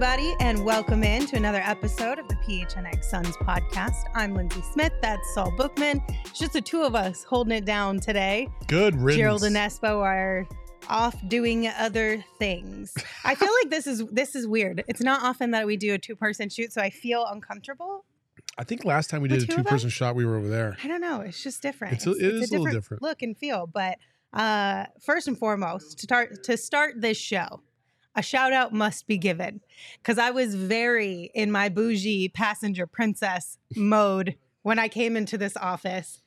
Everybody, and welcome in to another episode of the PHNX Suns podcast. I'm Lindsay Smith. That's Saul Bookman. It's just the two of us holding it down today. Good riddance. Gerald and Espo are off doing other things. I feel like this is this is weird. It's not often that we do a two person shoot, so I feel uncomfortable. I think last time we did a two person shot, we were over there. I don't know. It's just different. It's a- it is a little different. look and feel. But uh, first and foremost, to start to start this show, a shout out must be given because I was very in my bougie passenger princess mode when I came into this office.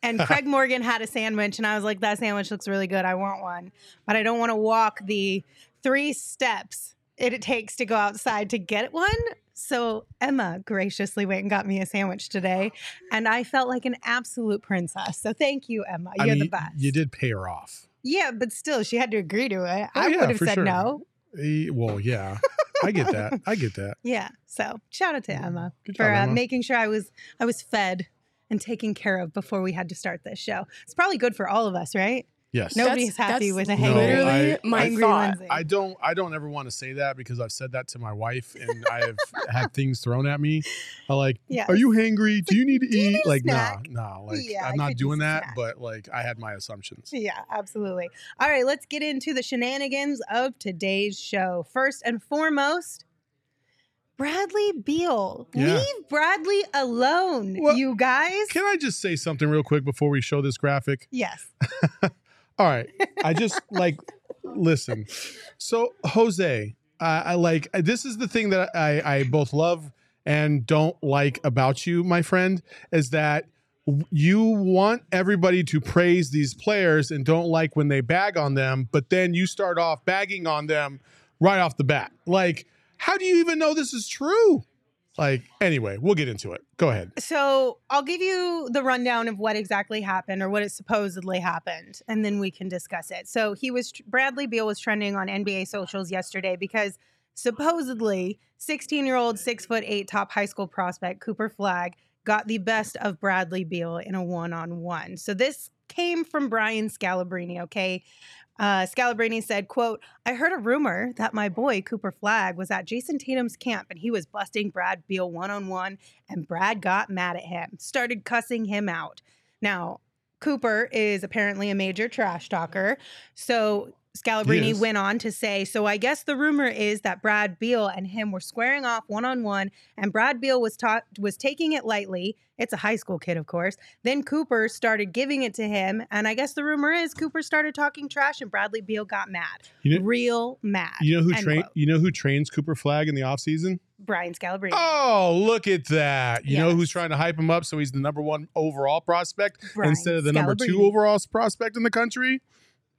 And Craig Morgan had a sandwich, and I was like, "That sandwich looks really good. I want one, but I don't want to walk the three steps it takes to go outside to get one." So Emma graciously went and got me a sandwich today, and I felt like an absolute princess. So thank you, Emma. You're mean, the best. You did pay her off. Yeah, but still, she had to agree to it. Oh, I yeah, would have said sure. no. Well, yeah, I get that. I get that. Yeah. So shout out to Emma Good for job, uh, Emma. making sure I was I was fed and taken care of before we had to start this show. It's probably good for all of us, right? Yes. Nobody's That's- happy that's with a hangry, literally I- my angry thought. Lindsay. I don't. I don't ever want to say that because I've said that to my wife, and I have had things thrown at me. I like, Yes. are you hangry? Do you need to eat? need a Like, nah, snack?" nah. Like, Yeah, I I'm not doing that. snack. But like, I had my assumptions. Yeah, absolutely. All right, let's get into the shenanigans of today's show. First and foremost, Bradley Beal. Yeah. Leave Bradley alone, Well, you guys. Can I just say something real quick before we show this graphic? yes. All right. I just like listen. So Jose, I I like this is the thing that I I both love and don't like about you, my friend, is that you want everybody to praise these players and don't like when they bag on them, but then you start off bagging on them right off the bat. Like, how do you even know this is true? Like, anyway, we'll get into it. Go ahead. So I'll give you the rundown of what exactly happened or what it supposedly happened, and then we can discuss it. So he was Bradley Beal was trending on NBA socials yesterday because supposedly 16 year old, six foot eight top high school prospect Cooper Flagg got the best of Bradley Beal in a one on one. So this came from Brian Scalabrine. Okay. Uh, Scalabrine said, quote, I heard a rumor that my boy Cooper Flagg was at Jayson Tatum's camp and he was busting Brad Beal one on one and Brad got mad at him, started cussing him out. Now, Cooper is apparently a major trash talker. So Scalabrine went on to say, So I guess the rumor is that Brad Beal and him were squaring off one on one, and Brad Beal was ta- was taking it lightly. It's a high school kid, of course. Then Cooper started giving it to him, and I guess the rumor is Cooper started talking trash, and Bradley Beal got mad, You know, real mad. you know who train you know who trains Cooper Flagg in the offseason? Brian Scalabrine. Oh, look at that. You know who's trying to hype him up so he's the number one overall prospect Brian instead of the number two overall prospect in the country?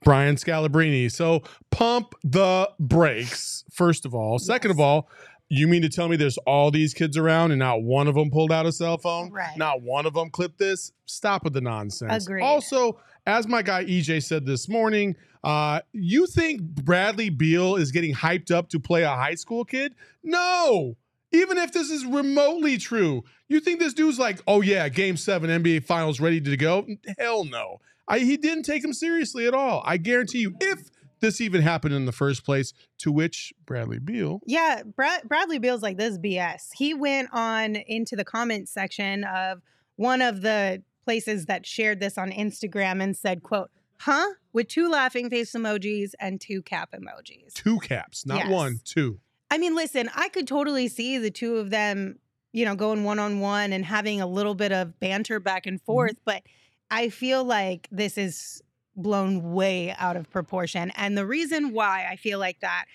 Brian Scalabrine. So pump the brakes, first of all. Second of all, you mean to tell me there's all these kids around and not one of them pulled out a cell phone? Right. Not one of them clipped this? Stop with the nonsense. Agreed. Also, as my guy EJ said this morning, uh, you think Bradley Beal is getting hyped up to play a high school kid? No. Even if this is remotely true, you think this dude's like, oh yeah, game seven, NBA finals ready to go? Hell no. I, he didn't take him seriously at all. I guarantee you, if this even happened in the first place? To which Bradley Beal, Yeah, Brad, Bradley Beal's like this is BS. He went on into the comments section of one of the places that shared this on Instagram and said, "quote Huh?" with two laughing face emojis and two cap emojis. two caps, not Yes. one, two. I mean, listen, I could totally see the two of them, you know, going one on one and having a little bit of banter back and mm-hmm. forth, but I feel like this is blown way out of proportion. And the reason why I feel like that,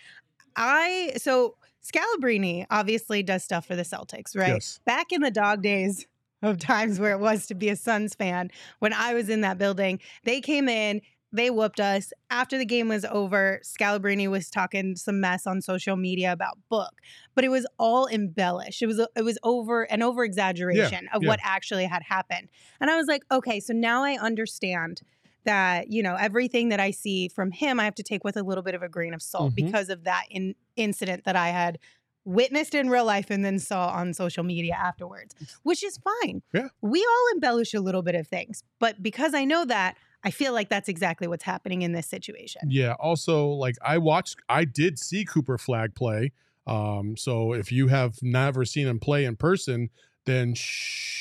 I so Scalabrine obviously does stuff for the Celtics, right? Yes. Back in the dog days of times where it was to be a Suns fan, when I was in that building, they came in, they whooped us. After the game was over, Scalabrine was talking some mess on social media about Book, but it was all embellished. It was it was over an over exaggeration of yeah. what actually had happened. And I was like, okay, so now I understand that you know everything that I see from him, I have to take with a little bit of a grain of salt Mhm. because of that in, incident that I had witnessed in real life and then saw on social media afterwards, which is fine. Yeah. We all embellish a little bit of things, but because I know that, I feel like that's exactly what's happening in this situation. Yeah. Also, like I watched, I did see Cooper Flagg play. Um, so if you have never seen him play in person, then shh.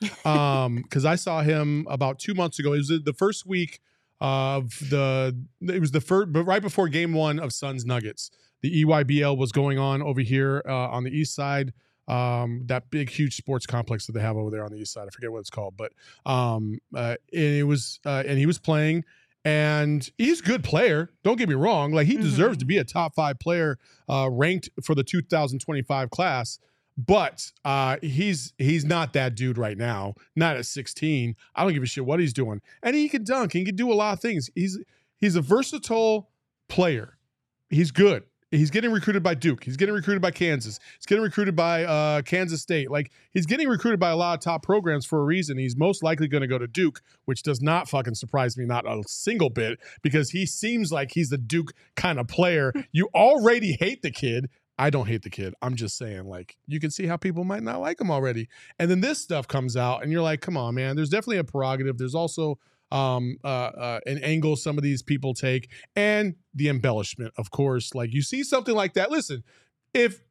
Um, because I saw him about two months ago. It was the first week of the. It was the first, but right before Game One of Suns Nuggets. The EYBL was going on over here uh, on the east side. Um, that big, huge sports complex that they have over there on the east side. I forget what it's called, but um, uh, and it was, uh, and he was playing, and he's a good player. Don't get me wrong; like he deserves Mhm. to be a top five player, uh, ranked for the 2025 class. But uh, he's he's not that dude right now. Not at 16. I don't give a shit what he's doing, and he can dunk. He can do a lot of things. He's he's a versatile player. He's good. He's getting recruited by Duke. He's getting recruited by Kansas. He's getting recruited by uh, Kansas State. Like he's getting recruited by a lot of top programs for a reason. He's most likely going to go to Duke, which does not fucking surprise me not a single bit because he seems like he's the Duke kind of player. You already hate the kid. I don't hate the kid. I'm just saying, like, you can see how people might not like him already. And then this stuff comes out, and you're like, come on, man. There's definitely a prerogative. There's also um uh, uh an angle some of these people take and the embellishment of course. Like you see something like that. Listen if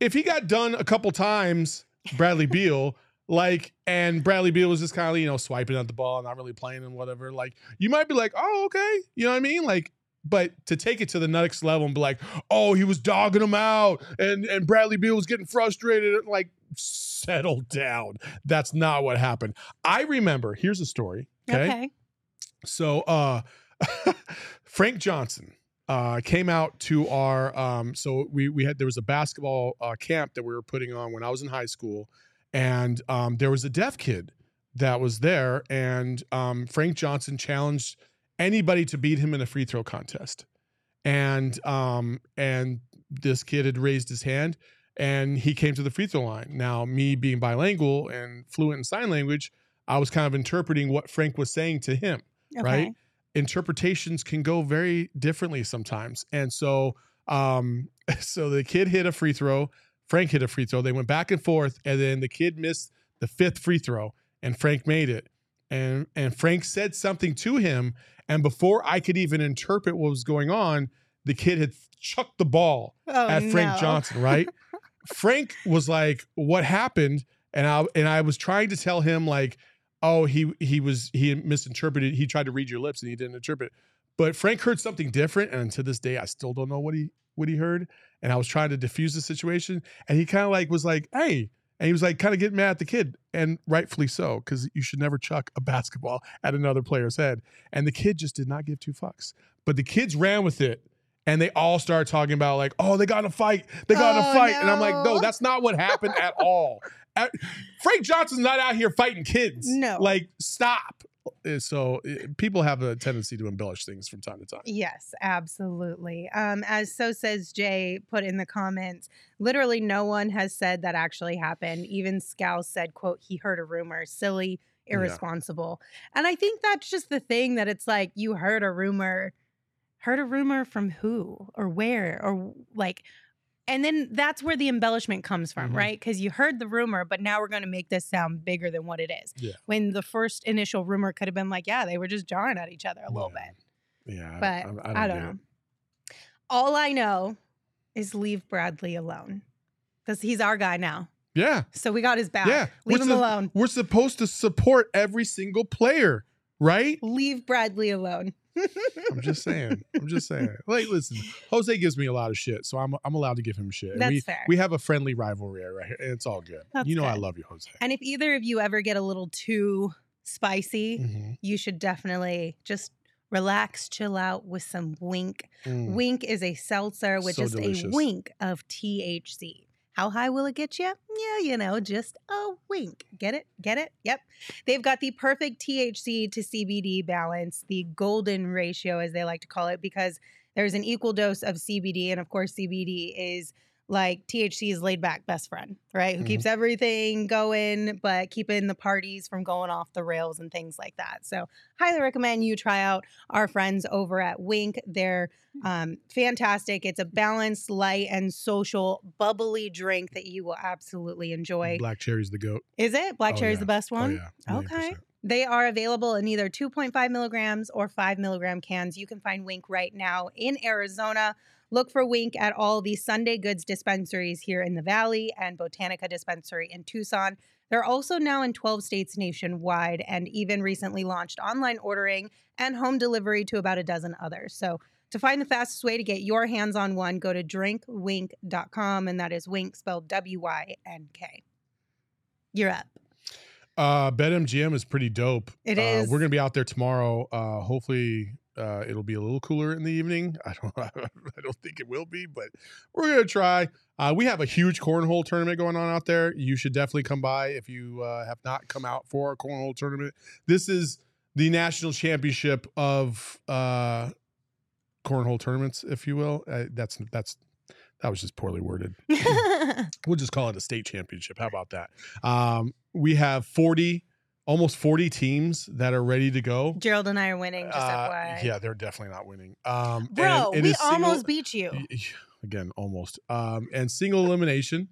if he got done a couple times bradley beal like and bradley beal was just kind of you know swiping at the ball not really playing and whatever like you might be like oh okay. You know what i mean? Like but to take it to the next level and be like oh he was dogging him out and and bradley beal was getting frustrated like settle down. That's not what happened. I remember here's a story Okay. So uh Frank Johnson uh came out to our um so we we had there was a basketball uh camp that we were putting on when I was in high school and um there was a deaf kid that was there and um Frank Johnson challenged anybody to beat him in a free throw contest. And um and this kid had raised his hand and he came to the free throw line. Now me being bilingual and fluent in sign language, I was kind of interpreting what Frank was saying to him Okay. right? Interpretations can go very differently sometimes. And so um so the kid hit a free throw, Frank hit a free throw. They went back and forth and then the kid missed the fifth free throw and Frank made it. And and Frank said something to him and before I could even interpret what was going on, the kid had chucked the ball Oh, at Frank no. Johnson, right? Frank was like, "What happened?" And I and I was trying to tell him like, "Oh, he he was he misinterpreted. He tried to read your lips and he didn't interpret." But Frank heard something different, and to this day, I still don't know what he what he heard. And I was trying to diffuse the situation, and he kind of like was like, "Hey." And he was like kind of getting mad at the kid, and rightfully so, because you should never chuck a basketball at another player's head. And the kid just did not give two fucks. But the kids ran with it and they all started talking about like, oh, they got in a fight, they got in a Oh, fight, and I'm like, no, no. that's not what happened at all. Frank Johnson's not out here fighting kids. No. like stop. Uh, So uh, people have a tendency to embellish things from time to time. Yes, absolutely. Um, as so says Jay put in the comments, literally no one has said that actually happened. Even Scal said, quote, he heard a rumor, silly, Yeah. irresponsible. And I think that's just the thing that it's like you heard a rumor, heard a rumor from who or where or like and then that's where the embellishment comes from, Mhm. right? Because you heard the rumor, but now we're going to make this sound bigger than what it is. Yeah. When the first initial rumor could have been like, yeah, they were just jarring at each other a little bit. Yeah, but I, I, I don't get know. it. All I know is leave Bradley alone because he's our guy now. Yeah, So we got his back. yeah. Leave we're him sup- alone. We're supposed to support every single player, right? Leave Bradley alone. I'm just saying. I'm just saying. Like, listen, Jose gives me a lot of shit, so I'm I'm allowed to give him shit. That's we, fair. We have a friendly rivalry right here, and it's all good. That's you know I love you, Jose. And if either of you ever get a little too spicy, Mhm. you should definitely just relax, chill out with some Wynk. Mm. Wynk is a seltzer with So just a wink of THC. How high will it get you? Yeah, you know, just a wink. Get it? Get it? Yep. They've got the perfect THC to CBD balance, the golden ratio, as they like to call it, because there's an equal dose of CBD. And of course, CBD is like THC is laid back best friend, right? Who Mhm. keeps everything going, but keeping the parties from going off the rails and things like that. So, highly recommend you try out our friends over at Wynk. They're um, fantastic. It's a balanced, light, and social, bubbly drink that you will absolutely enjoy. Black cherry's the goat. Is it? Black Oh, cherry's yeah. the best Oh one? yeah. million Okay. They are available in either 2.5 milligrams or 5 milligram cans. You can find Wynk right now in Arizona. Look for Wynk at all the Sunday Goods dispensaries here in the Valley and Botanica Dispensary in Tucson. They're also now in 12 states nationwide and even recently launched online ordering and home delivery to about a dozen others. So, to find the fastest way to get your hands on one, go to drinkwynk.com, and that is wink spelled W Y N K. You're up. Uh, BetMGM is pretty dope. It is. uh. We're gonna be out there tomorrow. Uh, hopefully, uh, it'll be a little cooler in the evening. I don't. I don't think it will be, but we're gonna try. Uh, we have a huge cornhole tournament going on out there. You should definitely come by if you uh, have not come out for our cornhole tournament. This is the national championship of uh, cornhole tournaments, if you will. Uh, that's that's that was just poorly worded. We'll just call it a state championship. How about that? Um, we have 40, almost 40 teams that are ready to go. Gerald and I are winning, just Uh, FYI. yeah, they're definitely not winning. Um, Bro, we single- almost beat you. Again, almost. Um, and single elimination.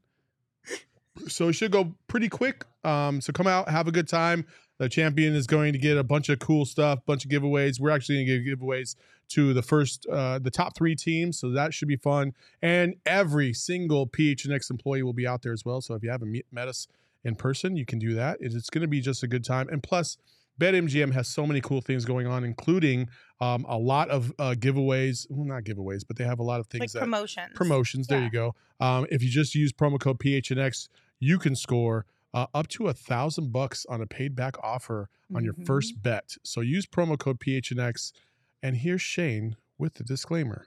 So it should go pretty quick. Um, so come out, have a good time. The champion is going to get a bunch of cool stuff, bunch of giveaways. We're actually going to give giveaways to the first, uh, the top three teams. So that should be fun. And every single PHNX employee will be out there as well. So if you haven't met us in person, you can do that. It's, it's going to be just a good time. And plus, BetMGM has so many cool things going on, including um, a lot of uh, giveaways. Well, not giveaways, but they have a lot of It's like things that promotions. promotions. There Yeah. you go. Um, if you just use promo code PHNX, you can score uh, up to a thousand bucks on a paid back offer on your Mhm. first bet. So use promo code PHNX. And here's Shane with the disclaimer.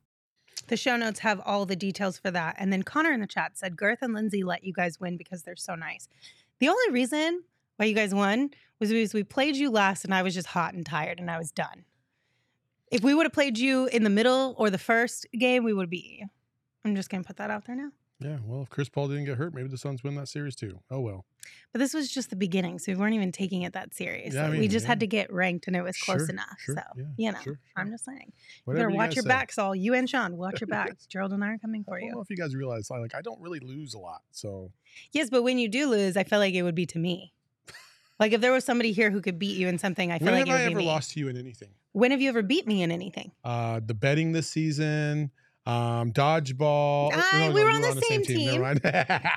The show notes have all the details for that. And then Connor in the chat said Girth and Lindsay let you guys win because they're so nice. The only reason why you guys won was because we played you last and I was just hot and tired and I was done. If we would have played you in the middle or the first game, we would you. I'm just gonna put that out there now. Yeah, well, if Chris Paul didn't get hurt, maybe the Suns win that series too. Oh well. But this was just the beginning, so we weren't even taking it that seriously. I we just yeah. had to get ranked, and it was close Sure, enough. sure, so yeah, you know, sure, I'm just saying, you better watch guys your say. backs, all you and Sean. Watch your backs. Gerald and I are coming for I don't you. know if you guys realize, like, I don't really lose a lot. So Yes, but when you do lose, I feel like it would be to me. Like if there was somebody here who could beat you in something, I feel when like have it would I be ever me. lost to you in anything? When have you ever beat me in anything? Uh, the betting this season, um, dodgeball. Ah, we you were on the same team. mind.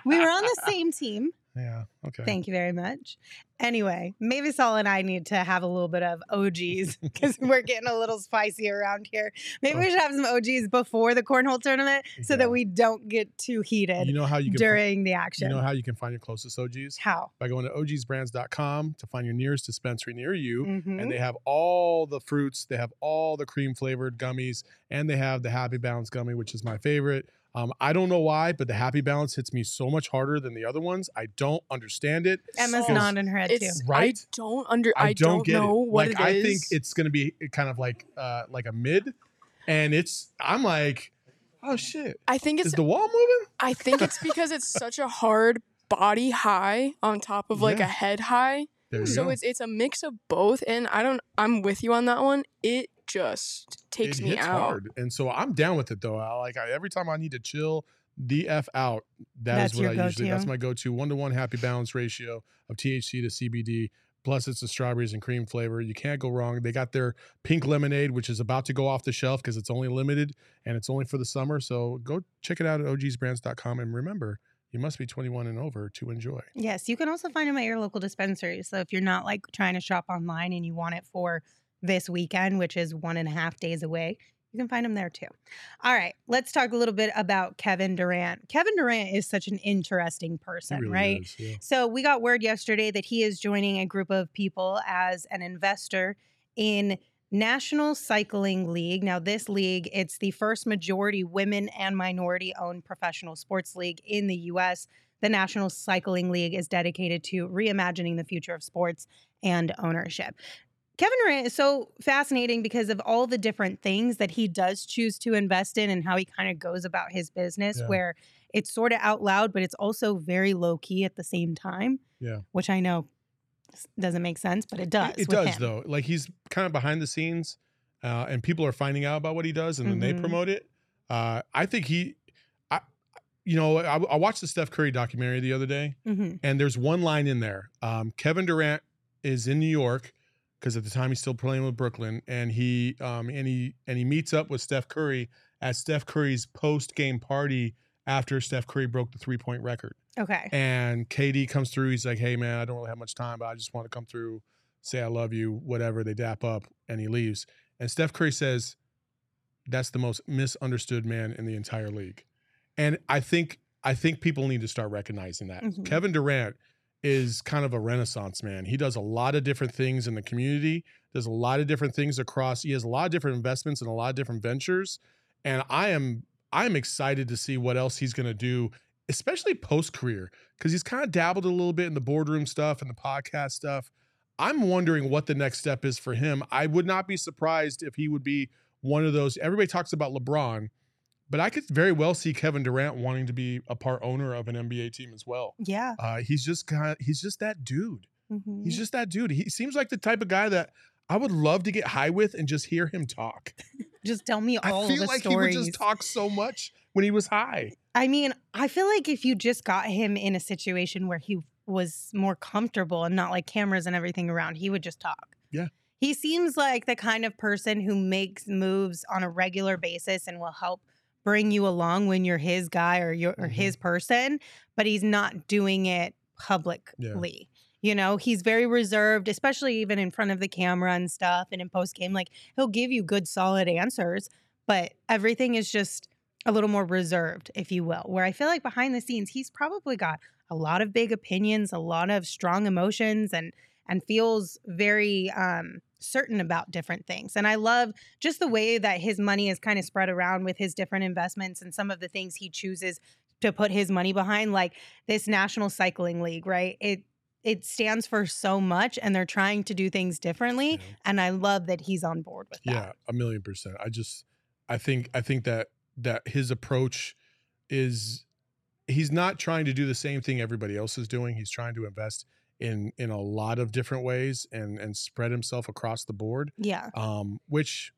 We were on the same team. Yeah. Okay. Thank you very much. Anyway, maybe Saul and I need to have a little bit of OGs because we're getting a little spicy around here. Maybe we should have some OGs before the cornhole tournament so Yeah. that we don't get too heated You know how you can during the action. you know how you can find your closest OGs how? by going to ogsbrands.com to find your nearest dispensary near you. Mhm. And they have all the fruits, they have all the cream flavored gummies, and they have the Happy Balance gummy, which is my favorite. Um, I don't know why, but the Happy Balance hits me so much harder than the other ones. I don't understand it. Emma's So- nodding her head too. Right? I don't under. I, I, don't, get know it. what like it I is. think it's going to be kind of like uh, like a mid. and it's I'm like, oh shit, I think is it's the wall moving? I think it's because it's such a hard body high on top of like Yeah. a head high. So go. it's it's a mix of both and I don't I'm with you on that one. It just takes it me hits out. hard, and so I'm down with it though. I like I, every time I need to chill the f out. That That's is what I your usually. That's my go-to one to one happy balance ratio of THC to CBD. Plus, it's a strawberries and cream flavor. You can't go wrong. They got their pink lemonade, which is about to go off the shelf because it's only limited and it's only for the summer. So go check it out at ogsbrands.com. And remember, you must be 21 and over to enjoy. Yes, you can also find them at your local dispensary. So if you're not like trying to shop online and you want it for this weekend, which is one and a half days away, you can find them there too. All right, let's talk a little bit about Kevin Durant. Kevin Durant is such an interesting person, really right? is, yeah. So we got word yesterday that he is joining a group of people as an investor in National Cycling League. Now, this league, it's the first majority women and minority owned professional sports league in the US. The National Cycling League is dedicated to reimagining the future of sports and ownership. Kevin Durant is so fascinating because of all the different things that he does choose to invest in and how he kind of goes about his business, Yeah. where it's sort of out loud, but it's also very low key at the same time. Yeah. Which I know doesn't make sense, but it does. It, it does him. though. Like he's kind of behind the scenes, uh, and people are finding out about what he does, and then they Mhm. promote it. Uh, I think he, I, you know, I, I watched the Steph Curry documentary the other day, Mhm. and there's one line in there. Um, Kevin Durant is in New York because at the time he's still playing with Brooklyn, and he um, and he and he meets up with Steph Curry at Steph Curry's post game party after Steph Curry broke the three point record. Okay. And KD comes through. He's like, "Hey, man, I don't really have much time, but I just want to come through, say I love you, whatever." They dap up, and he leaves. And Steph Curry says, "That's the most misunderstood man in the entire league." And I think I think people need to start recognizing that. Mhm. Kevin Durant is kind of a renaissance man. He does a lot of different things in the community. There's a lot of different things across. He has a lot of different investments and a lot of different ventures. And I am I'm excited to see what else he's going to do, especially post career, because he's kind of dabbled a little bit in the boardroom stuff and the podcast stuff. I'm wondering what the next step is for him. I would not be surprised if he would be one of those. Everybody talks about LeBron, but I could very well see Kevin Durant wanting to be a part owner of an NBA team as well. Yeah. Uh, he's just kind of he's just that dude. Mhm. He's just that dude. He seems like the type of guy that I would love to get high with and just hear him talk. just tell me all. I feel like stories. he would just talk so much when he was high. I mean, I feel like if you just got him in a situation where he was more comfortable and not like cameras and everything around, he would just talk. Yeah. He seems like the kind of person who makes moves on a regular basis and will help bring you along when you're his guy or you're or Mhm. his person, but he's not doing it publicly. You know, he's very reserved, especially even in front of the camera and stuff and in post game. Like he'll give you good, solid answers, but everything is just a little more reserved, if you will. Where I feel like behind the scenes, he's probably got a lot of big opinions, a lot of strong emotions, and and feels very um, certain about different things. And I love just the way that his money is kind of spread around with his different investments and some of the things he chooses to put his money behind, like this National Cycling League, right? It it stands for so much, and they're trying to do things differently. Yeah. And I love that he's on board with that. Yeah, a million percent. I just I think I think that that his approach is he's not trying to do the same thing everybody else is doing. He's trying to invest in in a lot of different ways and and spread himself across the board. Yeah. Um, which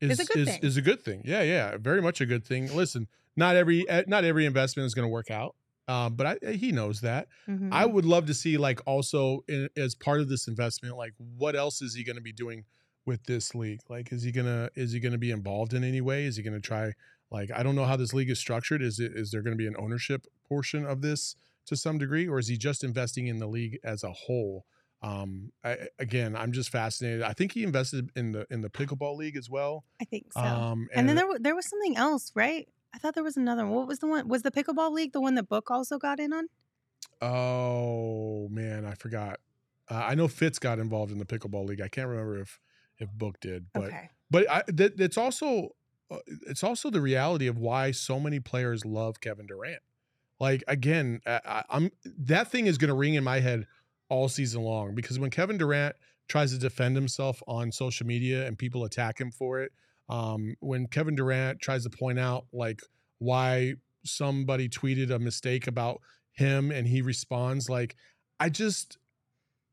is It's a good is, thing. is a good thing. Yeah, yeah, very much a good thing. Listen, not every eh, not every investment is going to work out. Um, but I, he knows that. Mhm. I would love to see like also in, as part of this investment, like what else is he going to be doing with this league? Like, is he gonna is he gonna be involved in any way? Is he gonna try? Like, I don't know how this league is structured. Is it is there going to be an ownership portion of this to some degree, or is he just investing in the league as a whole? Um, I, again, I'm just fascinated. I think he invested in the in the pickleball league as well. I think so. Um, and, then there there was something else, right? I thought there was another. one. What was the one? Was the pickleball league the one that Book also got in on? Oh man, I forgot. Uh, I know Fitz got involved in the pickleball league. I can't remember if if Book did, but okay. but I, that, it's also uh, it's also the reality of why so many players love Kevin Durant. Like again, I, I'm that thing is going to ring in my head all season long because when Kevin Durant tries to defend himself on social media and people attack him for it, Um, when Kevin Durant tries to point out like why somebody tweeted a mistake about him and he responds like I just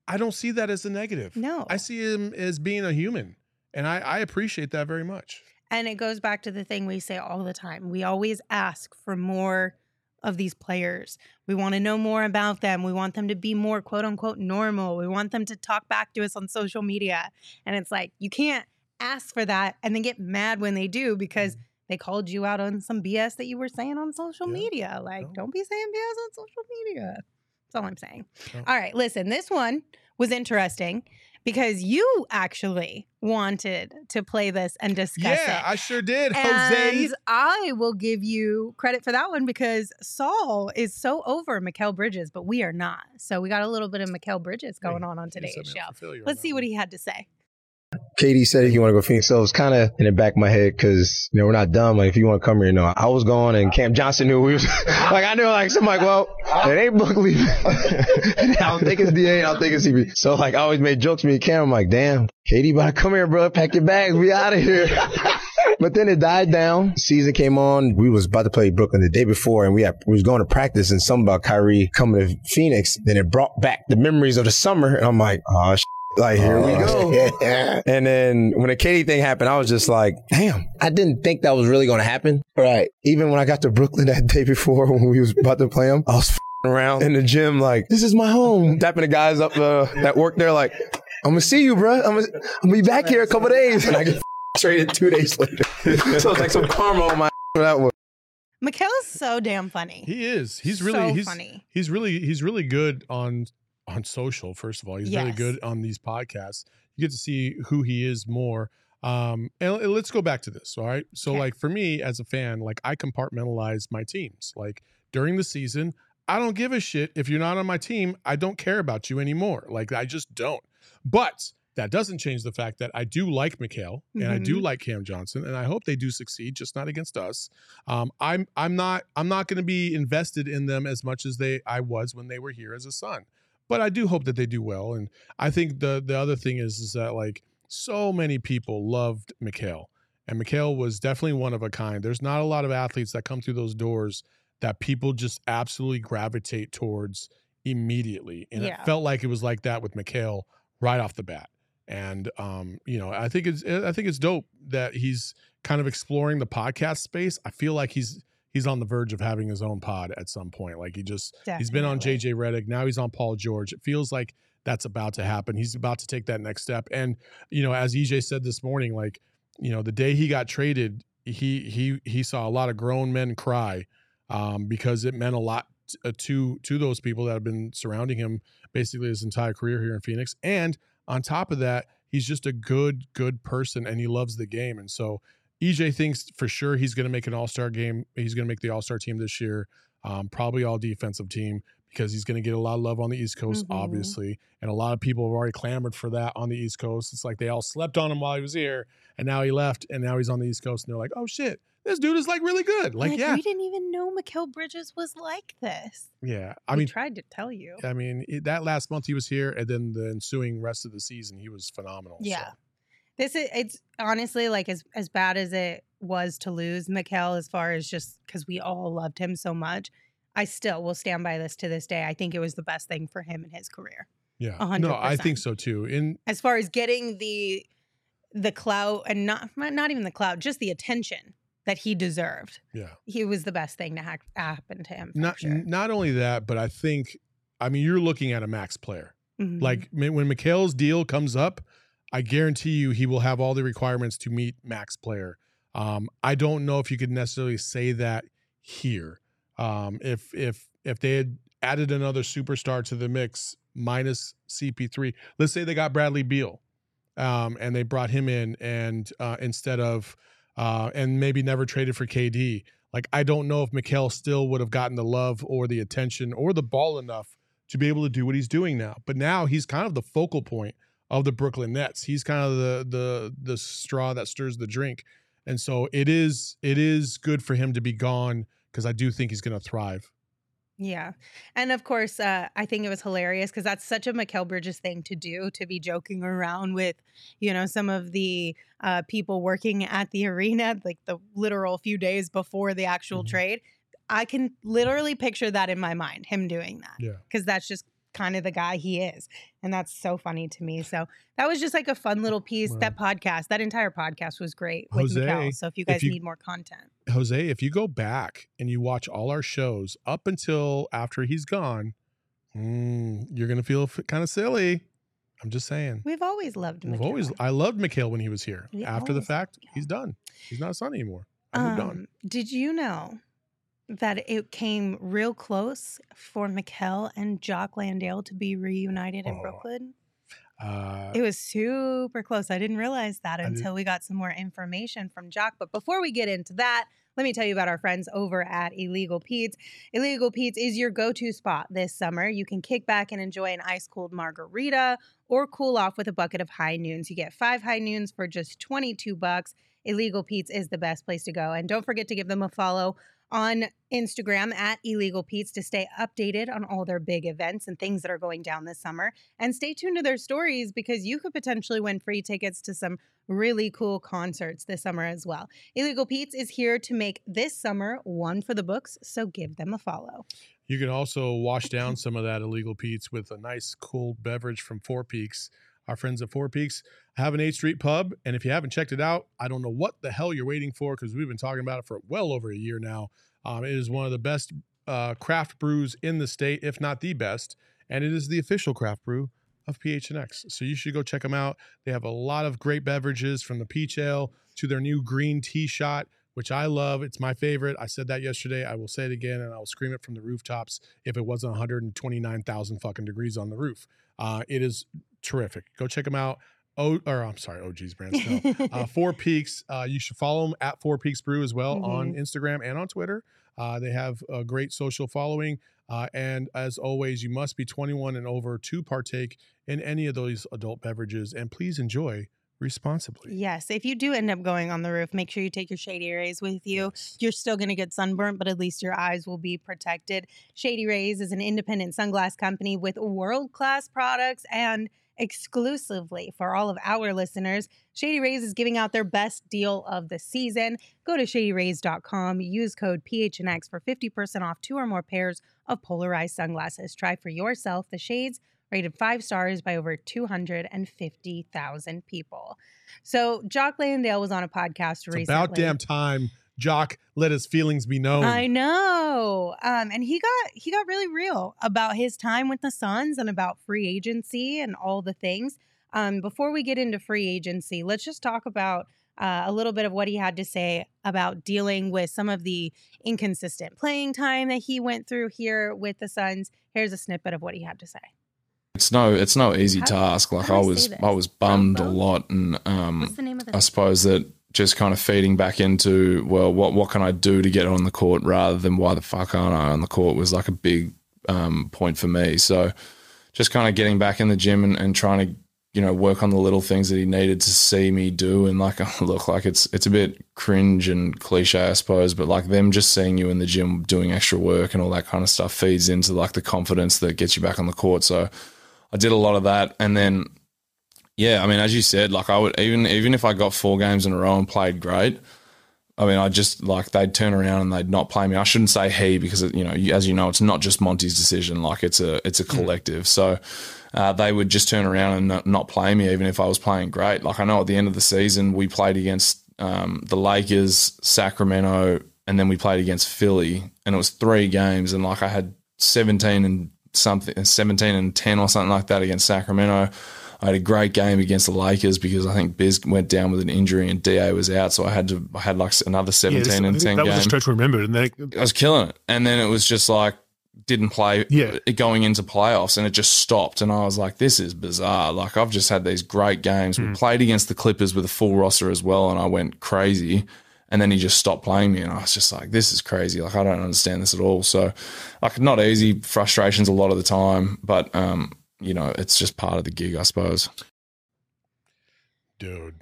I don't see that as a negative. No. I see him as being a human. And I, I appreciate that very much. And it goes back to the thing we say all the time. We always ask for more of these players. We want to know more about them. We want them to be more quote unquote normal. We want them to talk back to us on social media. And it's like, you can't ask for that and then get mad when they do because mm. they called you out on some BS that you were saying on social Yeah. media. Like, No. don't be saying BS on social media. That's all I'm saying. No. All right, listen, this one was interesting because you actually wanted to play this and discuss yeah, it. I sure did. Jose. I will give you credit for that one because Saul is so over Mikal Bridges, but we are not. So we got a little bit of Mikal Bridges going on on today's show. up for failure on Let's see what he had to say. KD said he want to go Phoenix, so it was kind of in the back of my head because you know we're not dumb. Like if you want to come here, you know I was going, and Cam Johnson knew we was like I knew like so I'm like well it ain't Book leaving. I don't think it's Da, I don't think it's CB. So like I always made jokes with me and Cam. I'm like damn, KD, to come here, bro. Pack your bags, we out of here. But then it died down. Season came on. We was about to play Brooklyn the day before, and we had we was going to practice, and something about Kyrie coming to Phoenix. Then it brought back the memories of the summer, and I'm like, oh. Like here we go. Yeah. And then when the KD thing happened, I was just like, damn, I didn't think that was really going to happen. Right. Even when I got to Brooklyn that day before when we was about to play them, I was around in the gym like, this is my home. Tapping the guys up uh, that work there like, I'm gonna see you, bro. I'm gonna, I'm gonna be back here a couple days. And I get traded two days later. so it's like some karma on my for that one. Mikal's so damn funny. He is. He's really so he's funny. he's really he's really good on on social first of all he's really good on these podcasts. You get to see who he is more um and let's go back to this all right? So Okay. like for me as a fan like i compartmentalize my teams. Like during the season i don't give a shit if you're not on my team i don't care about you anymore. Like i just don't. But that doesn't change the fact that I do like Mikal and I do Mhm. like Cam Johnson and I hope they do succeed, just not against us. Um, I'm I'm not I'm not going to be invested in them as much as they I was when they were here as a son, but I do hope that they do well. And I think the the other thing is is that like so many people loved Mikal, and Mikal was definitely one of a kind. There's not a lot of athletes that come through those doors that people just absolutely gravitate towards immediately, and Yeah. it felt like it was like that with Mikal right off the bat. And um, you know, I think it's I think it's dope that he's kind of exploring the podcast space. I feel like he's he's on the verge of having his own pod at some point. Like he just he's been on JJ Redick, now he's on Paul George. It feels like that's about to happen. He's about to take that next step. And you know, as EJ said this morning, like you know, the day he got traded, he he he saw a lot of grown men cry um, because it meant a lot uh, to to those people that have been surrounding him basically his entire career here in Phoenix. And on top of that, he's just a good good person and he loves the game. And so EJ thinks for sure he's going to make an All Star game. He's going to make the All Star team this year, um, probably all defensive team because he's going to get a lot of love on the East Coast, Mhm. obviously. And a lot of people have already clamored for that on the East Coast. It's like they all slept on him while he was here, and now he left, and now he's on the East Coast, and they're like, "Oh shit, this dude is like really good." Like, yeah, we didn't even know Mikal Bridges was like this. yeah. I I mean, tried to tell you. I mean, it- that last month he was here, and then the ensuing rest of the season, he was phenomenal. so. This is it's honestly like as as bad as it was to lose Mikal as far as just because we all loved him so much. I still will stand by this to this day. I think it was the best thing for him in his career. yeah. A hundred No, I think so too. In As far as getting the the clout and not not even the clout, just the attention that he deserved. yeah, He was the best thing to ha- happen to him. Not sure. not only that, but I think, I mean, you're looking at a max player. Mhm. Like when Mikal's deal comes up, I guarantee you he will have all the requirements to meet max player. Um, I don't know if you could necessarily say that here. Um, if if if they had added another superstar to the mix minus CP3, let's say they got Bradley Beal, um, and they brought him in and uh, instead of uh, and maybe never traded for KD. Like I don't know if Mikal still would have gotten the love or the attention or the ball enough to be able to do what he's doing now. But now he's kind of the focal point of the Brooklyn Nets. He's kind of the the the straw that stirs the drink. And so it is it is good for him to be gone because I do think he's going to thrive. Yeah. And of course, uh, I think it was hilarious because that's such a Mikal Bridges thing to do to be joking around with, you know, some of the uh, people working at the arena, like the literal few days before the actual Mhm. trade. I can literally picture that in my mind, him doing that. Yeah. Because that's just kind of the guy he is. And that's so funny to me. So that was just like a fun little piece. That podcast, that entire podcast was great with Jose. So if you if guys you- need more content. Jose, if you go back and you watch all our shows up until after he's gone, mm, you're gonna feel f- kind of silly. I'm just saying. We've always loved Mikal. We've always I loved Mikal when he was here. We After the fact, he's done. He's not a son anymore. I moved on. Um, did you know that it came real close for Mikal and Jock Landale to be reunited in Oh, Brooklyn? Uh, It was super close. I didn't realize that I did- until we got some more information from Jock. But before we get into that, let me tell you about our friends over at Illegal Pete's. Illegal Pete's is your go to spot this summer. You can kick back and enjoy an ice cold margarita or cool off with a bucket of high noons. You get five high noons for just 22 bucks. Illegal Pete's is the best place to go. And don't forget to give them a follow on Instagram at Illegal Pete's to stay updated on all their big events and things that are going down this summer. And stay tuned to their stories because you could potentially win free tickets to some really cool concerts this summer as well. Illegal Pete's is here to make this summer one for the books, so give them a follow. You can also wash down some of that illegal Pete's with a nice cold beverage from Four Peaks. Our friends at Four Peaks have an 8th Street pub. And if you haven't checked it out, I don't know what the hell you're waiting for because we've been talking about it for well over a year now. Um, it is one of the best uh, craft brews in the state, if not the best. And it is the official craft brew of PHNX. So you should go check them out. They have a lot of great beverages from the peach ale to their new green tea shot, which I love. It's my favorite. I said that yesterday. I will say it again and I will scream it from the rooftops if it wasn't 129,000 fucking degrees on the roof. Uh, it is terrific. Go check them out. Oh, or I'm sorry, OG's brands. No. uh, Four Peaks. Uh, you should follow them at Four Peaks Brew as well on Instagram and on Twitter. Uh, they have a great social following. Uh, and as always, you must be 21 and over to partake in any of those adult beverages. And please enjoy responsibly. Yes, if you do end up going on the roof, make sure you take your Shady Rays with you. You're still going to get sunburnt, but at least your eyes will be protected. Shady Rays is an independent sunglass company with world class products and exclusively for all of our listeners, Shady Rays is giving out their best deal of the season. Go to shadyrays.com, use code PHNX for 50% off two or more pairs of polarized sunglasses. Try for yourself the shades rated five stars by over 250,000 people. So, Jock Landale was on a podcast It's recently. about damn time Jock let his feelings be known. I know. Um, and he got he got really real about his time with the Suns and about free agency and all the things. Um, before we get into free agency, let's just talk about uh, a little bit of what he had to say about dealing with some of the inconsistent playing time that he went through here with the Suns. Here's a snippet of what he had to say. It's no, it's no easy How- task. Like I was. I was bummed a Bum, bum? lot, and um, What's the name of the I suppose that just kind of feeding back into well, what what can I do to get on the court rather than why the fuck aren't I on the court was like a big um, point for me. So just kind of getting back in the gym and, and trying to you know work on the little things that he needed to see me do. And like look like it's it's a bit cringe and cliche I suppose but like them just seeing you in the gym doing extra work and all that kind of stuff feeds into like the confidence that gets you back on the court. So I did a lot of that. And then yeah, I mean, as you said, like I would even even if I got four games in a row and played great, I mean, I just like they'd turn around and they'd not play me. I shouldn't say he because you know, as you know, it's not just Monty's decision. Like it's a it's a collective. So uh, they would just turn around and not, not play me, even if I was playing great. Like I know at the end of the season we played against um, the Lakers, Sacramento, and then we played against Philly, and it was three games, and like I had seventeen and something, seventeen and ten or something like that against Sacramento. I had a great game against the Lakers because I think Biz went down with an injury and Da was out, so I had to I had like another seventeen I and ten that was a stretch remembered. And they, I was killing it, and then it was just like didn't play Yeah. going into playoffs, and it just stopped, and I was like, this is bizarre. Like I've just had these great games. Hmm. We played against the Clippers with a full roster as well, and I went crazy. And then he just stopped playing me, and I was just like, "This is crazy! Like I don't understand this at all." So, like, not easy, frustrations a lot of the time, but um, you know, it's just part of the gig, I suppose. Dude,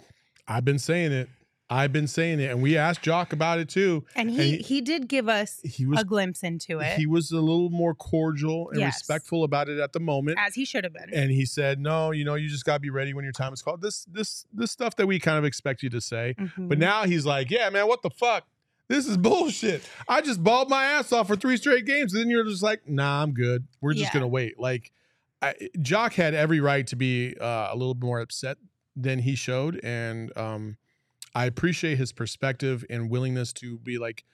I've been saying it. I've been saying it, and we asked Jock about it too. And he, he did give us he was a glimpse into it, he was a little more cordial and Yes. respectful about it at the moment. as he should have been. and he said, "No, you know, you just got to be ready when your time is called." This, this, this stuff that we kind of expect you to say, Mhm. but now he's like, "Yeah, man, what the fuck? This is bullshit. I just balled my ass off for three straight games, and then you're just like, nah, I'm good. We're just Yeah. gonna wait." Like, I, Jock had every right to be uh, a little more upset than he showed, and um, I appreciate his perspective and willingness to be like,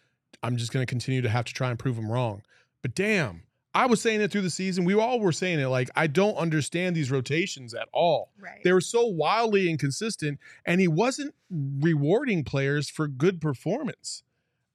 "I'm just gonna continue to have to try and prove him wrong." But damn, I was saying it through the season. We all were saying it. Like, I don't understand these rotations at all. right. They were so wildly inconsistent, and he wasn't rewarding players for good performance.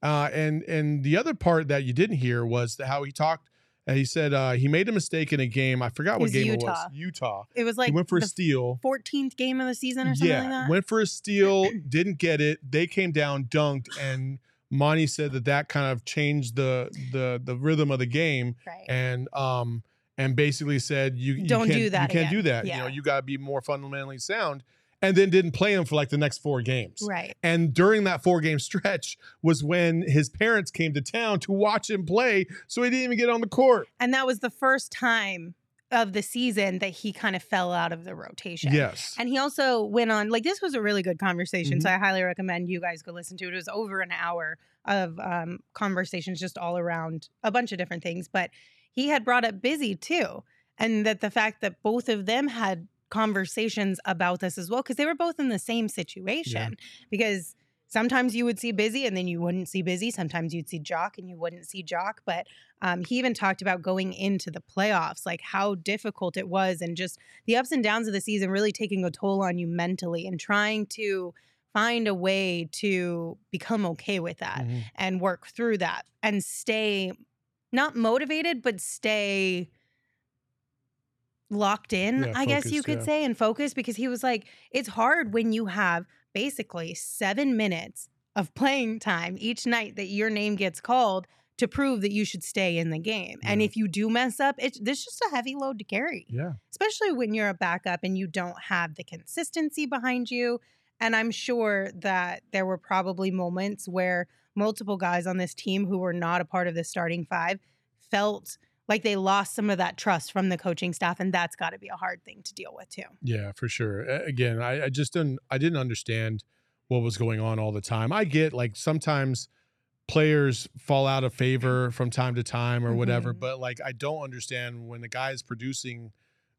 Uh, and and the other part that you didn't hear was the, how he talked. And he said uh, he made a mistake in a game. I forgot what game it was. Utah. it was like he went for a steal. 14th game of the season or something Yeah, like that. went for a steal, didn't get it. They came down, dunked, and Monty said that that kind of changed the the the rhythm of the game right. and um and basically said you, you Don't can't, do that You can't again. do that. You know, you got to be more fundamentally sound. And then didn't play him for like the next four games. right. And during that four game stretch was when his parents came to town to watch him play, so he didn't even get on the court. And that was the first time of the season that he kind of fell out of the rotation. Yes. And he also went on, like, this was a really good conversation. Mm-hmm. So I highly recommend you guys go listen to it. It was over an hour of um, conversations just all around a bunch of different things. But he had brought up Busy too. And that the fact that both of them had conversations about this as well, because they were both in the same situation. Because sometimes you would see Busy and then you wouldn't see Busy. Sometimes you'd see Jock and you wouldn't see Jock. But um, he even talked about going into the playoffs, like how difficult it was, and just the ups and downs of the season really taking a toll on you mentally and trying to find a way to become okay with that Mhm. and work through that and stay not motivated, but stay locked in, Yeah, I guess you could yeah. say, and focused because he was like, it's hard when you have basically seven minutes of playing time each night that your name gets called to prove that you should stay in the game. And if you do mess up, it's this just a heavy load to carry Yeah. especially when you're a backup and you don't have the consistency behind you. And I'm sure that there were probably moments where multiple guys on this team who were not a part of the starting five felt like they lost some of that trust from the coaching staff. And that's got to be a hard thing to deal with, too. Yeah, for sure. Again, I, I just didn't I didn't understand what was going on all the time. I get like sometimes players fall out of favor from time to time or whatever, Mhm. but like I don't understand when the guy is producing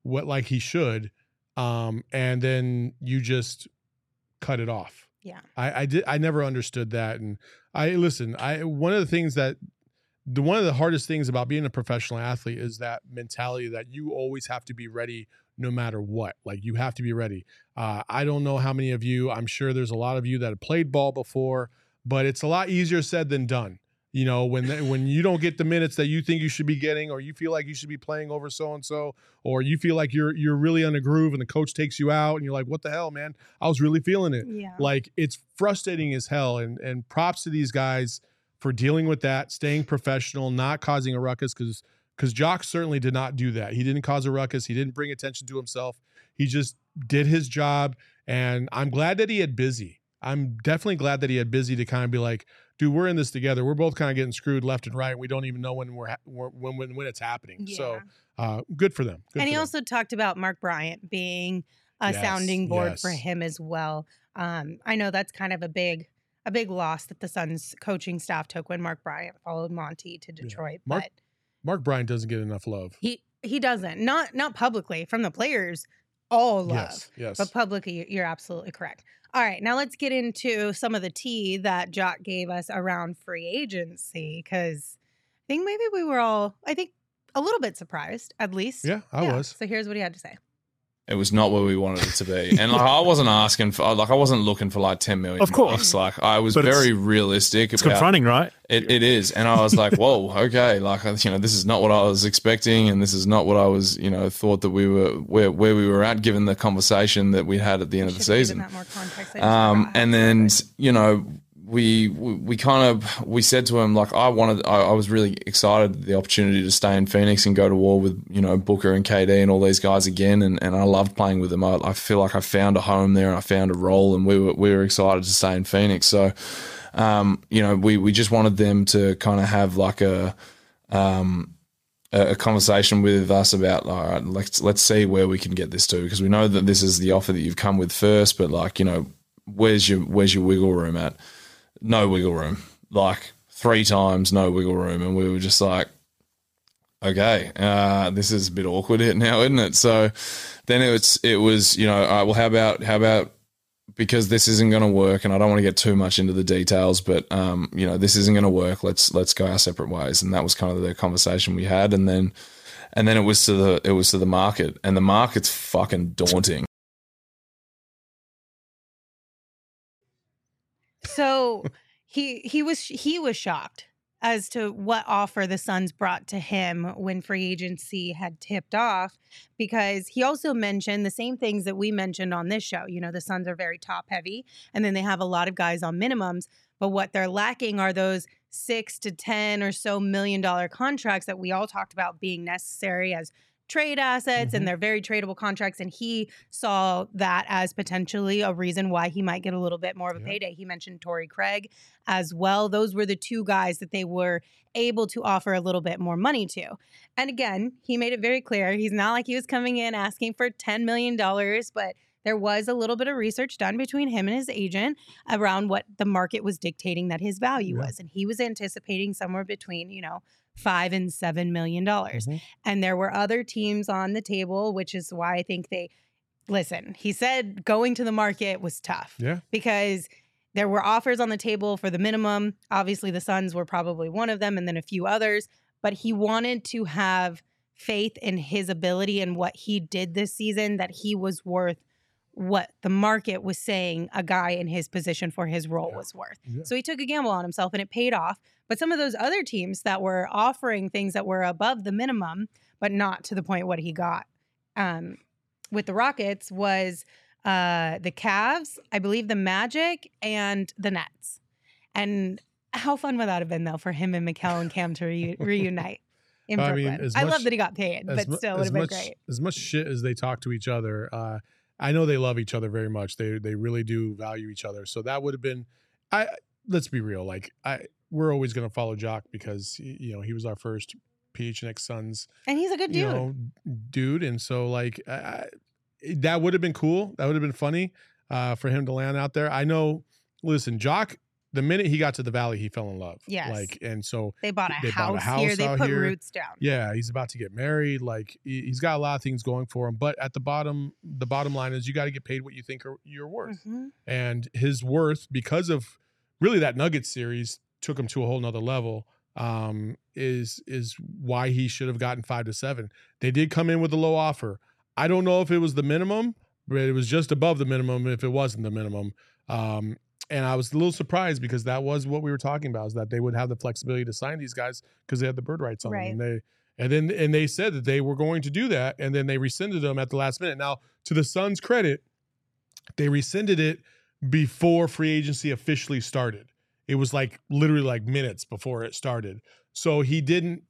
what like he should, um, and then you just cut it off. Yeah. I, I did I never understood that. And I listen, I one of the things that the one of the hardest things about being a professional athlete is that mentality that you always have to be ready no matter what. Like you have to be ready. Uh, I don't know how many of you, I'm sure there's a lot of you that have played ball before, but it's a lot easier said than done. You know, when the, when you don't get the minutes that you think you should be getting, or you feel like you should be playing over so and so, or you feel like you're you're really on a groove and the coach takes you out and you're like, what the hell, man? I was really feeling it Yeah. like it's frustrating as hell and and props to these guys for dealing with that staying professional not causing a ruckus because because jock certainly did not do that. He didn't cause a ruckus. He didn't bring attention to himself. He just did his job and i'm glad that he had busy. I'm definitely glad that he had busy to kind of be like dude we're in this together. We're both kind of getting screwed left and right. We don't even know when we're, ha- when, when when it's happening. So uh good for them. Good and he for them. also talked about Mark Bryant being a Yes, sounding board for him as well. Um, I know that's kind of a big a big loss that the Suns coaching staff took when Mark Bryant followed Monty to Detroit. Mark- but mark bryant doesn't get enough love he he doesn't. Not not publicly from the players. All love. yes yes But publicly, you- you're absolutely correct. All right, now let's get into some of the tea that Jock gave us around free agency because I think maybe we were all, I think, a little bit surprised, at least. yeah i Yeah. was So here's what he had to say. It was not where we wanted it to be, and like I wasn't asking for, like I wasn't looking for like ten million. Of course. bucks. like I was But it's- very realistic. It's about, confronting, right? It, it is, and I was like, "Whoa, okay." Like you know, this is not what I was expecting, and this is not what I was, you know, thought that we were where where we were at, given the conversation that we had at the end of the season. that more context. Um, and then you know we we, kind of we said to him like I wanted I, I was really excited the opportunity to stay in Phoenix and go to war with you know Booker and KD and all these guys again. And, and I loved playing with them. I, I feel like I found a home there and I found a role and we were we were excited to stay in Phoenix. So um, you know we we just wanted them to kind of have like a um, a conversation with us about all right let's let's see where we can get this to. Because we know that this is the offer that you've come with first but like you know where's your where's your wiggle room at no wiggle room. Like three times, no wiggle room. And we were just like, okay, uh, this is a bit awkward here now, isn't it? So then it was, it was, you know, well, how about, how about, because this isn't going to work and I don't want to get too much into the details, but, um, you know, this isn't going to work. Let's, let's go our separate ways. And that was kind of the conversation we had. And then, and then it was to the, it was to the market and the market's fucking daunting. So he he was he was shocked as to what offer the Suns brought to him when free agency had tipped off because he also mentioned the same things that we mentioned on this show. You know, the Suns are very top heavy and then they have a lot of guys on minimums, but what they're lacking are those 6 to 10 or so million dollar contracts that we all talked about being necessary as trade assets Mhm. and they're very tradable contracts and he saw that as potentially a reason why he might get a little bit more of a Yeah. payday he mentioned Torrey Craig as well those were the two guys that they were able to offer a little bit more money to and again he made it very clear he's not like he was coming in asking for 10 million dollars but there was a little bit of research done between him and his agent around what the market was dictating that his value Yeah. was and he was anticipating somewhere between you know five and seven million dollars Mhm. and there were other teams on the table, which is why I think they listen. He said going to the market was tough Yeah. because there were offers on the table for the minimum. Obviously, the Suns were probably one of them, and then a few others. But he wanted to have faith in his ability and what he did this season that he was worth what the market was saying a guy in his position for his role Yeah. was worth. Yeah. So he took a gamble on himself and it paid off. But some of those other teams that were offering things that were above the minimum, but not to the point what he got um, with the Rockets was uh, the Cavs, I believe the Magic, and the Nets. And how fun would that have been though for him and Mikal and Cam to reu- reunite in I mean, I much- love that he got paid, but mu- still would have been much, great. As much shit as they talk to each other, uh, I know they love each other very much. They they really do value each other. So that would have been, I let's be real. Like I, we're always gonna follow Jock because you know he was our first PHNX Suns, And he's a good dude. you know, dude. And so like I- that would have been cool. That would have been funny uh, for him to land out there. I know. Listen, Jock. The minute he got to the valley, he fell in love. Yes. Like and so they bought a, they house, bought a house here. They put here. roots down. yeah, he's about to get married. Like he- he's got a lot of things going for him. But at the bottom, the bottom line is you got to get paid what you think are, you're worth. Mhm. And his worth, because of really that Nuggets series, took him to a whole nother level. Um, is is why he should have gotten five to seven. They did come in with a low offer. I don't know if it was the minimum, but it was just above the minimum. If it wasn't the minimum, um, and I was a little surprised because that was what we were talking about is that they would have the flexibility to sign these guys because they had the bird rights on Right. them. And they and then and they said that they were going to do that, and then they rescinded them at the last minute. Now, to the Suns' credit, they rescinded it before free agency officially started. It was like literally like minutes before it started. So he didn't.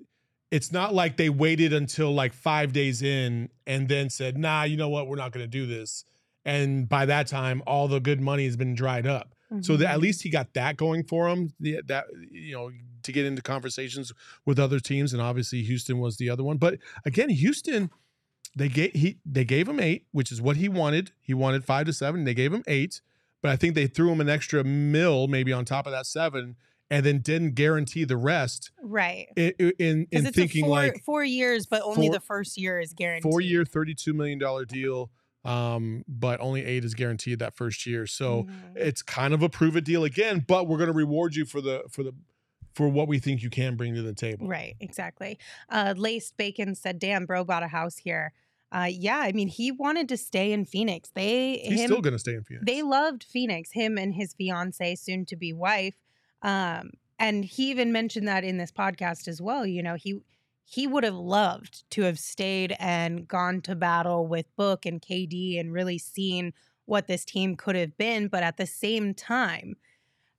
It's not like they waited until like five days in and then said, "Nah, you know what? We're not going to do this." And by that time, all the good money has been dried up. So that, at mm-hmm. least he got that going for him. The, that you know to get into conversations with other teams, and obviously Houston was the other one. But again, Houston, they gave he they gave him eight, which is what he wanted. He wanted five to seven. They gave him eight, but I think they threw him an extra mill maybe on top of that seven, and then didn't guarantee the rest. right. In in, in thinking four, like four years, but only four- the first year is guaranteed. four year, thirty two million dollar deal, um, but only eight is guaranteed that first year. So Mhm. it's kind of a prove it deal again, but we're going to reward you for the for the for what we think you can bring to the table. Right, exactly. Uh, Laced Bacon said, "Damn, bro, bought a house here." Uh, yeah, I mean, he wanted to stay in Phoenix. They He's him, still going to stay in Phoenix. they loved Phoenix. Him and his fiance, soon to be wife. Um, and he even mentioned that in this podcast as well. You know, he he would have loved to have stayed and gone to battle with Book and KD and really seen what this team could have been. But at the same time,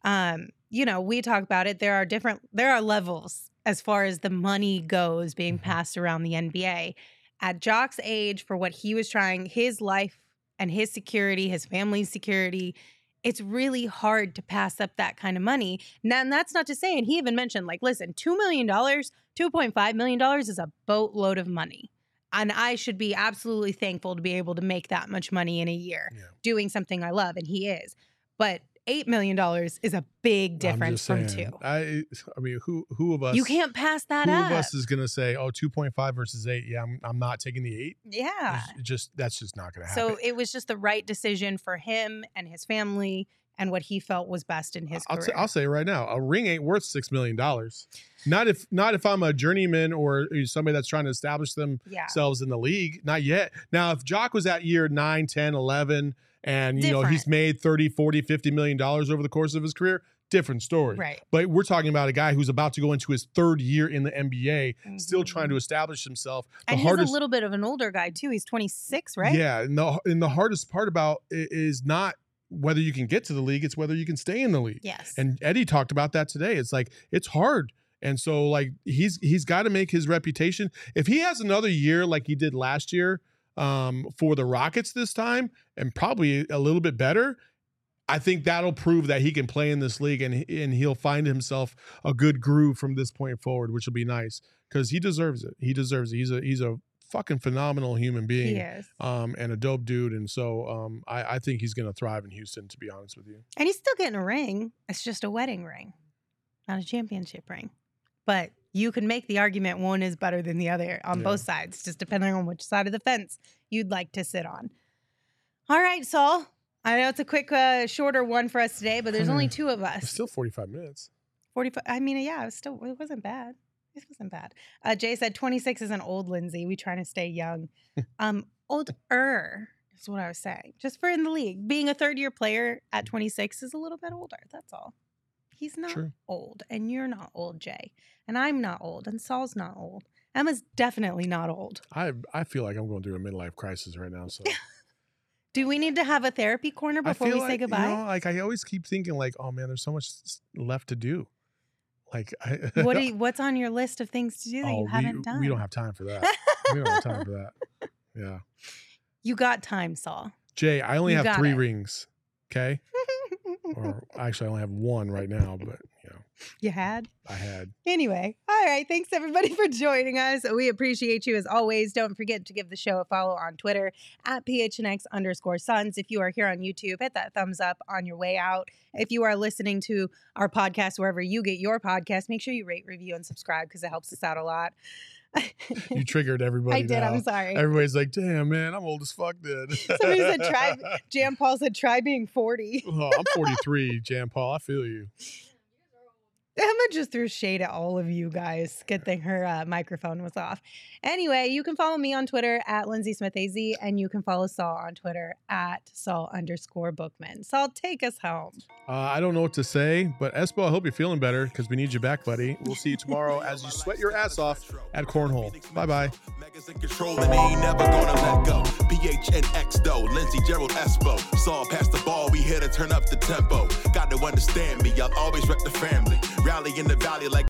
um, you know, we talk about it. There are different, there are levels as far as the money goes being Mhm. passed around the NBA. At Jock's age, for what he was trying, his life and his security, his family's security, it's really hard to pass up that kind of money. Now, and that's not to say, and he even mentioned, like, listen, $2 million, $2.5 million is a boatload of money. And I should be absolutely thankful to be able to make that much money in a year Yeah. doing something I love, and he is. But $8 million is a big difference from two. I I mean, who who of us? You can't pass that Who up. of us is gonna say, oh, 2.5 versus eight? Yeah, I'm, I'm not taking the eight. yeah. It's just that's just not gonna happen. So it was just the right decision for him and his family and what he felt was best in his I'll, career. say, I'll say right now, a ring ain't worth six million dollars. Not if not if I'm a journeyman or uh, somebody that's trying to establish yeah. themselves in the league. Not yet. Now, if Jock was at year 9, 10, 11, and you know he's made 30, 40, 50 million dollars over the course of his career, different story. Right. But we're talking about a guy who's about to go into his third year in the NBA, still trying to Mhm. establish himself. The And he's a little bit of an older guy too. He's 26, right? Yeah, and the and the hardest part about it is not whether you can get to the league; it's whether you can stay in the league. Yes. And Eddie talked about that today. It's like it's hard. And so like he's he's got to make his reputation. If he has another year like he did last year um for the Rockets this time and probably a little bit better, I think that'll prove that he can play in this league and and he'll find himself a good groove from this point forward, which will be nice cuz he deserves it. He deserves it. He's a he's a fucking phenomenal human being he is. um, and a dope dude. And so um, I, I think he's going to thrive in Houston, to be honest with you. And he's still getting a ring. It's just a wedding ring, not a championship ring. But you can make the argument one is better than the other on Yeah. both sides, just depending on which side of the fence you'd like to sit on. All right, Saul. I know it's a quick, uh, shorter one for us today, but there's only two of It's us. still 45 minutes. 45. I mean, yeah, it was still, it wasn't bad. It wasn't bad. Uh, Jay said 26 is an old Lindsay. We trying to stay young. um, older is what I was saying. Just for in the league, being a third year player at 26 is a little bit older. That's all. He's not old, and you're not old, Jay, and I'm not old, and Saul's not old. Emma's definitely not old. I I feel like I'm going through a midlife crisis right now. So Do we need to have a therapy corner before we like, say goodbye? You know, like I always keep thinking, like, oh man, there's so much left to do. Like, I, what do you, what's on your list of things to do that oh, you haven't done? we don't have time for that. we don't have time for that. Yeah, You got time, Saul. Jay, I only You have three it. rings. Okay, or actually, I only have one right now, but you know, you had? I had. Anyway, all right. Thanks everybody for joining us. We appreciate you as always. Don't forget to give the show a follow on Twitter at PHNX underscore Suns. If you are here on YouTube, hit that thumbs up on your way out. If you are listening to our podcast wherever you get your podcast, make sure you rate, review, and subscribe because it helps us out a lot. You triggered everybody. I did. now. I'm sorry. Everybody's like, damn, man, I'm old as fuck, dude. Somebody said try. Jan Paul said try being 40. oh, I'm 43, Jan Paul. I feel you. Emma just threw shade at all of you guys. Good thing her uh, microphone was off. Anyway, you can follow me on Twitter at Lindsay Smith AZ, and you can follow Saul on Twitter at Saul underscore Bookman. Saul, take us home. Uh, I don't know what to say, but Espo, I hope you're feeling better because we need you back, buddy. We'll see you tomorrow as you sweat your ass off at Cornhole. Bye bye. Megas in control and he ain't never gonna let go. PHNX though, Lindsey Gerald Espo. Saw past the ball, we here to turn up the tempo. Got to understand me, I'll always rep the family. Rally in the valley like